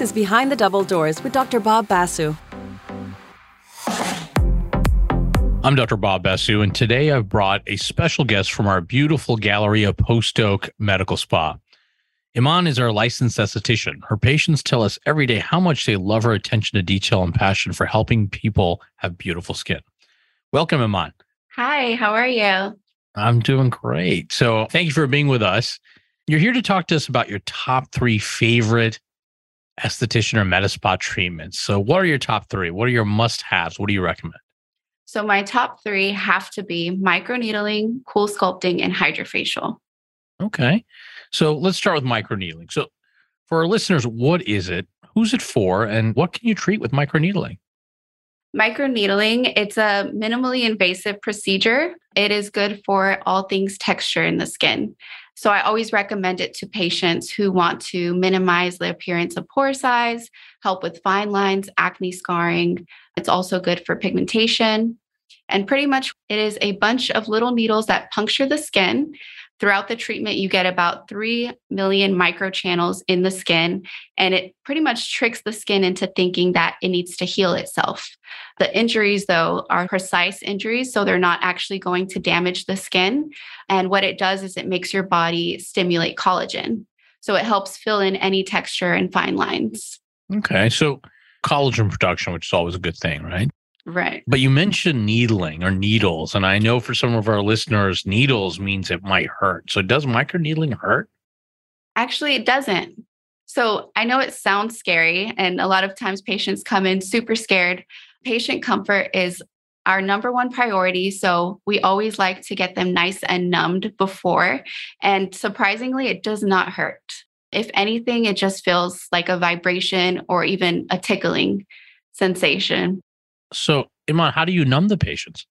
This is Behind the Double Doors with Dr. Bob Basu. I'm Dr. Bob Basu, and today I've brought a special guest from our beautiful gallery of Post Oak Medical Spa. Iman is our licensed esthetician. Her patients tell us every day how much they love her attention to detail and passion for helping people have beautiful skin. Welcome, Iman. Hi, how are you? I'm doing great. So, thank you for being with us. You're here to talk to us about your top three favorite esthetician or med spa treatments. So, what are your top three? What are your must haves? What do you recommend? So my top three have to be microneedling, cool sculpting, and hydrofacial. Okay. So let's start with microneedling. So for our listeners, what is it? Who's it for? And what can you treat with microneedling? Microneedling, it's a minimally invasive procedure. It is good for all things texture in the skin. So I always recommend it to patients who want to minimize the appearance of pore size, help with fine lines, acne scarring. It's also good for pigmentation. And pretty much it is a bunch of little needles that puncture the skin. Throughout the treatment, you get about 3 million microchannels in the skin, and it pretty much tricks the skin into thinking that it needs to heal itself. The injuries, though, are precise injuries, so they're not actually going to damage the skin. And what it does is it makes your body stimulate collagen. So it helps fill in any texture and fine lines. Okay. So collagen production, which is always a good thing, right? Right. But you mentioned needling or needles. And I know for some of our listeners, needles means it might hurt. So does microneedling hurt? Actually, it doesn't. So I know it sounds scary, and a lot of times patients come in super scared. Patient comfort is our number one priority. So we always like to get them nice and numbed before. And surprisingly, it does not hurt. If anything, it just feels like a vibration or even a tickling sensation. So, Iman, how do you numb the patients?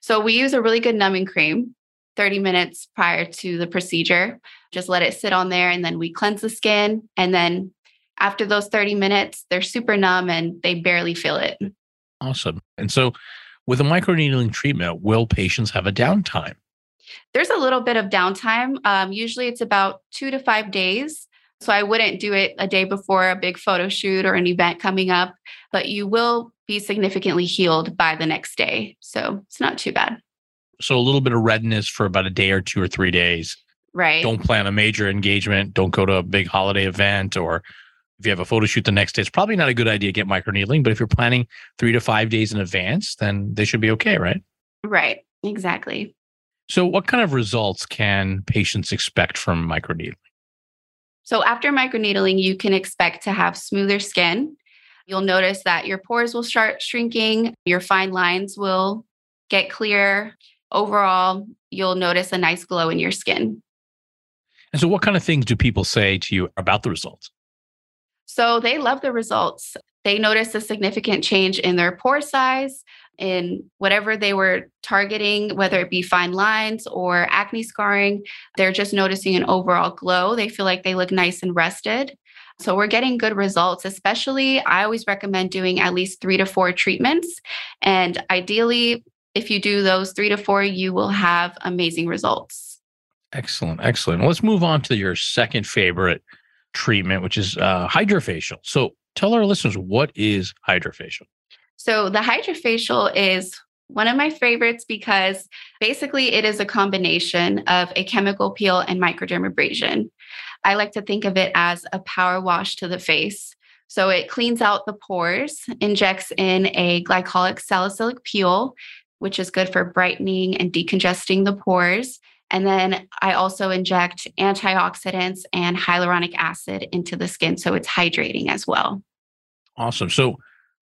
So, we use a really good numbing cream 30 minutes prior to the procedure. Just let it sit on there and then we cleanse the skin. And then after those 30 minutes, they're super numb and they barely feel it. Awesome. And so, with a microneedling treatment, will patients have a downtime? There's a little bit of downtime. Um, usually it's about two to five days. So I wouldn't do it a day before a big photo shoot or an event coming up, but you will be significantly healed by the next day. So it's not too bad. So a little bit of redness for about a day or two or three days. Right. Don't plan a major engagement. Don't go to a big holiday event or if you have a photo shoot the next day, it's probably not a good idea to get microneedling. But if you're planning three to five days in advance, then they should be okay, right? Right. Exactly. So, what kind of results can patients expect from microneedling? So, after microneedling, you can expect to have smoother skin. You'll notice that your pores will start shrinking, your fine lines will get clear. Overall, you'll notice a nice glow in your skin. And so, what kind of things do people say to you about the results? So, they love the results. They notice a significant change in their pore size, in whatever they were targeting, whether it be fine lines or acne scarring. They're just noticing an overall glow. They feel like they look nice and rested. So we're getting good results, especially I always recommend doing at least three to four treatments. And ideally, if you do those three to four, you will have amazing results. Excellent. Excellent. Let's move on to your second favorite treatment, which is uh, hydrofacial. So tell our listeners what is hydrofacial? So the hydrofacial is one of my favorites because basically it is a combination of a chemical peel and microdermabrasion. I like to think of it as a power wash to the face. So it cleans out the pores, injects in a glycolic salicylic peel, which is good for brightening and decongesting the pores. And then I also inject antioxidants and hyaluronic acid into the skin. So it's hydrating as well. Awesome. So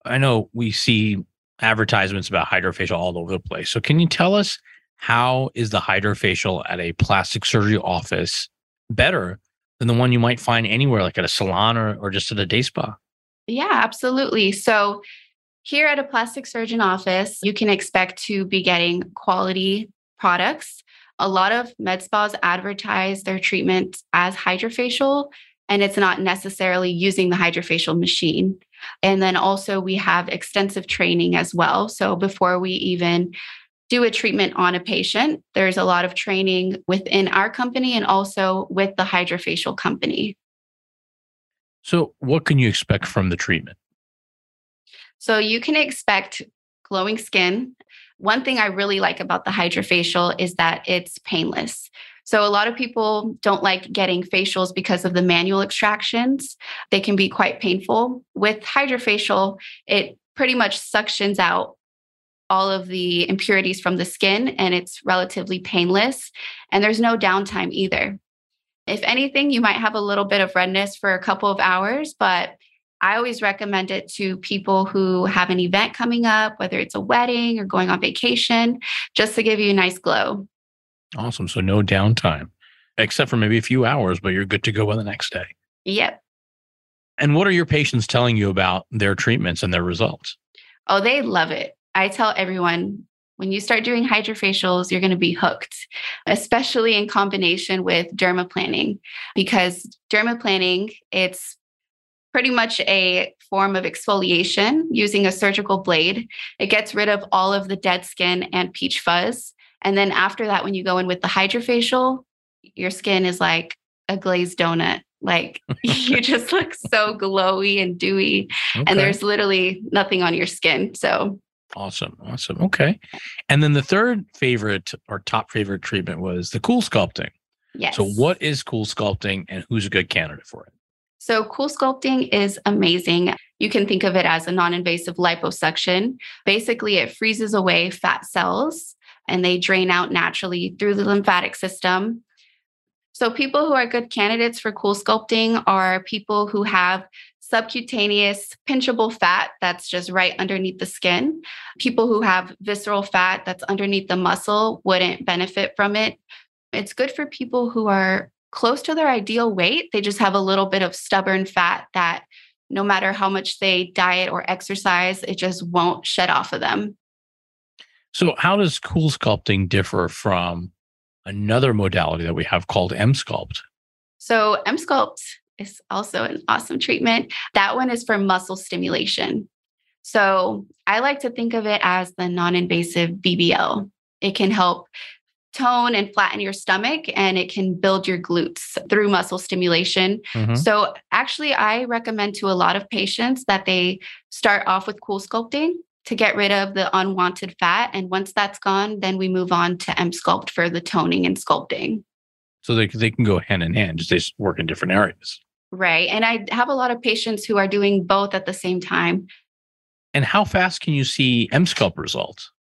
I know we see advertisements about hydrofacial all over the place. So can you tell us how is the hydrofacial at a plastic surgery office better than the one you might find anywhere, like at a salon or, or just at a day spa? Yeah, absolutely. So here at a plastic surgeon office, you can expect to be getting quality products. A lot of med spas advertise their treatments as hydrofacial, and it's not necessarily using the hydrofacial machine. And then also, we have extensive training as well. So before we even do a treatment on a patient, there's a lot of training within our company and also with the hydrofacial company. So, what can you expect from the treatment? So, you can expect glowing skin. One thing I really like about the hydrofacial is that it's painless. So, a lot of people don't like getting facials because of the manual extractions. They can be quite painful. With hydrofacial, it pretty much suctions out all of the impurities from the skin and it's relatively painless. And there's no downtime either. If anything, you might have a little bit of redness for a couple of hours, but I always recommend it to people who have an event coming up, whether it's a wedding or going on vacation, just to give you a nice glow. Awesome. So no downtime, except for maybe a few hours, but you're good to go by the next day. Yep. And what are your patients telling you about their treatments and their results? Oh, they love it. I tell everyone when you start doing hydrofacials, you're going to be hooked, especially in combination with dermaplaning, because dermaplaning, it's pretty much a form of exfoliation using a surgical blade. It gets rid of all of the dead skin and peach fuzz. And then after that, when you go in with the hydrofacial, your skin is like a glazed donut. Like you just look so glowy and dewy, okay. and there's literally nothing on your skin. So Awesome. Awesome. Okay. And then the third favorite or top favorite treatment was the cool sculpting. Yes. So, what is cool sculpting and who's a good candidate for it? So, cool sculpting is amazing. You can think of it as a non invasive liposuction. Basically, it freezes away fat cells and they drain out naturally through the lymphatic system. So, people who are good candidates for cool sculpting are people who have subcutaneous pinchable fat that's just right underneath the skin. People who have visceral fat that's underneath the muscle wouldn't benefit from it. It's good for people who are close to their ideal weight. They just have a little bit of stubborn fat that no matter how much they diet or exercise, it just won't shed off of them. So, how does cool sculpting differ from another modality that we have called Emsculpt? So, Emsculpt is also an awesome treatment. That one is for muscle stimulation. So I like to think of it as the non invasive BBL. It can help tone and flatten your stomach and it can build your glutes through muscle stimulation. Mm-hmm. So, actually, I recommend to a lot of patients that they start off with cool sculpting to get rid of the unwanted fat. And once that's gone, then we move on to Emsculpt for the toning and sculpting. So they, they can go hand in hand, just they work in different areas. Right. And I have a lot of patients who are doing both at the same time. And how fast can you see Emsculpt results?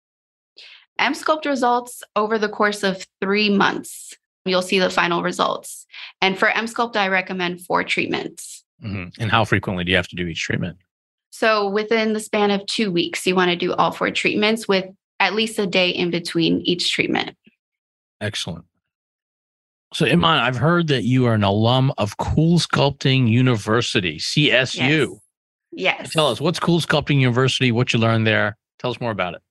Emsculpt results over the course of three months. You'll see the final results. And for Emsculpt, I recommend four treatments. Mm-hmm. And how frequently do you have to do each treatment? So within the span of two weeks, you want to do all four treatments with at least a day in between each treatment. Excellent. So, Iman, I've heard that you are an alum of Cool Sculpting University, CSU. Yes. yes. Tell us, what's Cool Sculpting University? What you learned there? Tell us more about it.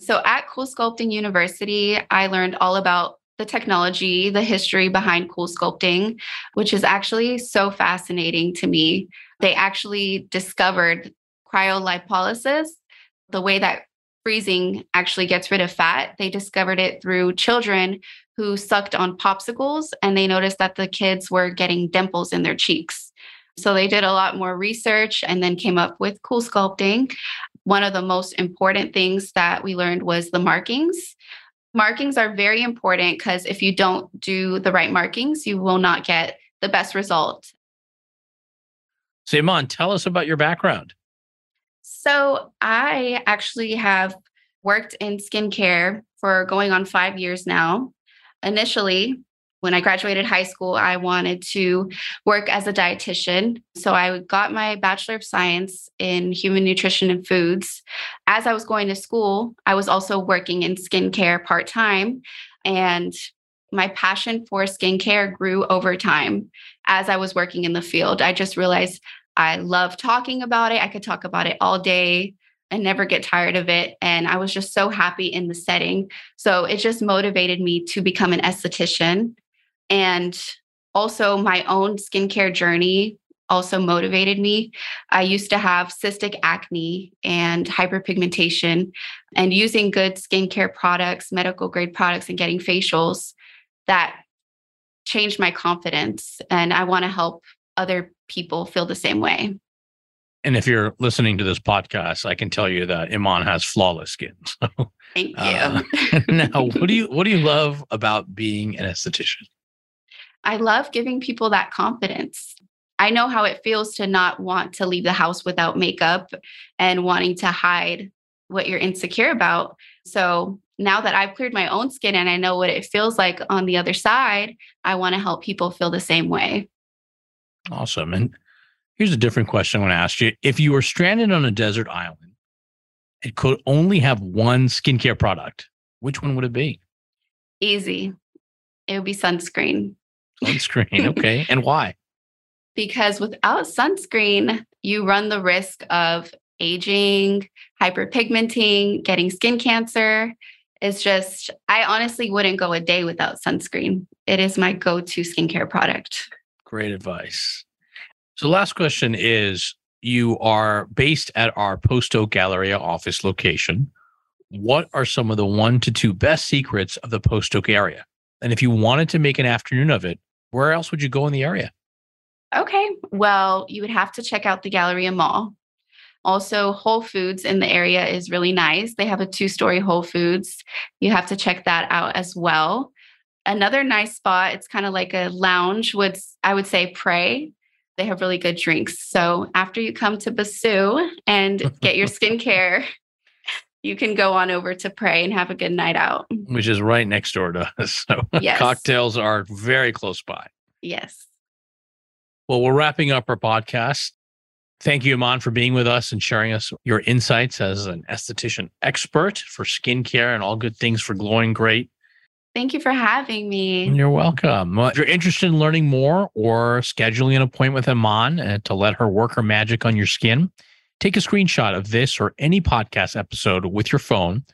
So, at Cool Sculpting University, I learned all about the technology, the history behind cool sculpting, which is actually so fascinating to me. They actually discovered cryolipolysis, the way that freezing actually gets rid of fat. They discovered it through children who sucked on popsicles and they noticed that the kids were getting dimples in their cheeks. So they did a lot more research and then came up with cool sculpting. One of the most important things that we learned was the markings. Markings are very important because if you don't do the right markings, you will not get the best result. So, Iman, tell us about your background. So, I actually have worked in skincare for going on five years now initially, when I graduated high school, I wanted to work as a dietitian. So I got my Bachelor of Science in Human Nutrition and Foods. As I was going to school, I was also working in skincare part time. And my passion for skincare grew over time as I was working in the field. I just realized I love talking about it. I could talk about it all day and never get tired of it. And I was just so happy in the setting. So it just motivated me to become an esthetician. And also, my own skincare journey also motivated me. I used to have cystic acne and hyperpigmentation, and using good skincare products, medical grade products, and getting facials that changed my confidence. And I want to help other people feel the same way. And if you're listening to this podcast, I can tell you that Iman has flawless skin. So, Thank you. uh, now, what do you what do you love about being an esthetician? I love giving people that confidence. I know how it feels to not want to leave the house without makeup and wanting to hide what you're insecure about. So now that I've cleared my own skin and I know what it feels like on the other side, I want to help people feel the same way. Awesome. And here's a different question I want to ask you: If you were stranded on a desert island and could only have one skincare product, which one would it be? Easy. It would be sunscreen. Sunscreen. Okay. and why? because without sunscreen, you run the risk of aging, hyperpigmenting, getting skin cancer. It's just, I honestly wouldn't go a day without sunscreen. It is my go to skincare product. Great advice. So, last question is you are based at our Post Oak Galleria office location. What are some of the one to two best secrets of the Post Oak area? And if you wanted to make an afternoon of it, where else would you go in the area? Okay. Well, you would have to check out the Galleria Mall. Also, Whole Foods in the area is really nice. They have a two story Whole Foods. You have to check that out as well. Another nice spot, it's kind of like a lounge, would I would say Pray. They have really good drinks. So after you come to Basu and get your skincare, you can go on over to Pray and have a good night out. Which is right next door to us. So Yes. cocktails are very close by. Yes. Well, we're wrapping up our podcast. Thank you, Iman, for being with us and sharing us your insights as an esthetician expert for skincare and all good things for glowing great. Thank you for having me. You're welcome. Well, if you're interested in learning more or scheduling an appointment with Iman uh, to let her work her magic on your skin, take a screenshot of this or any podcast episode with your phone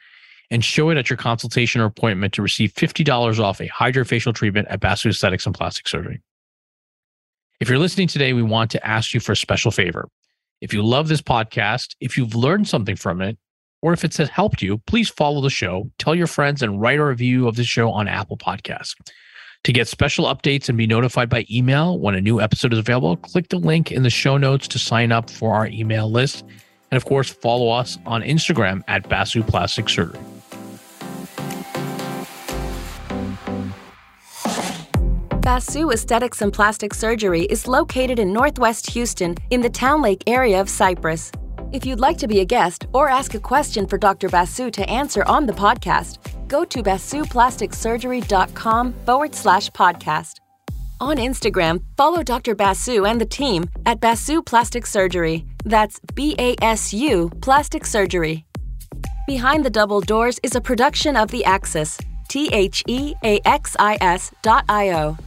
and show it at your consultation or appointment to receive $50 off a hydrofacial treatment at Basu Aesthetics and Plastic Surgery. If you're listening today, we want to ask you for a special favor. If you love this podcast, if you've learned something from it, or if it has helped you, please follow the show, tell your friends, and write a review of the show on Apple Podcasts. To get special updates and be notified by email when a new episode is available, click the link in the show notes to sign up for our email list. And of course, follow us on Instagram at Basu Plastic Surgery. Basu Aesthetics and Plastic Surgery is located in Northwest Houston in the Towne Lake area of Cypress. If you'd like to be a guest or ask a question for Dr. Basu to answer on the podcast, go to basuplasticsurgery.com forward slash podcast. On Instagram, follow Dr. Basu and the team at Basu Plastic Surgery. That's B A S U Plastic Surgery. Behind the Double Doors is a production of The Axis, T H E A X I S dot I O.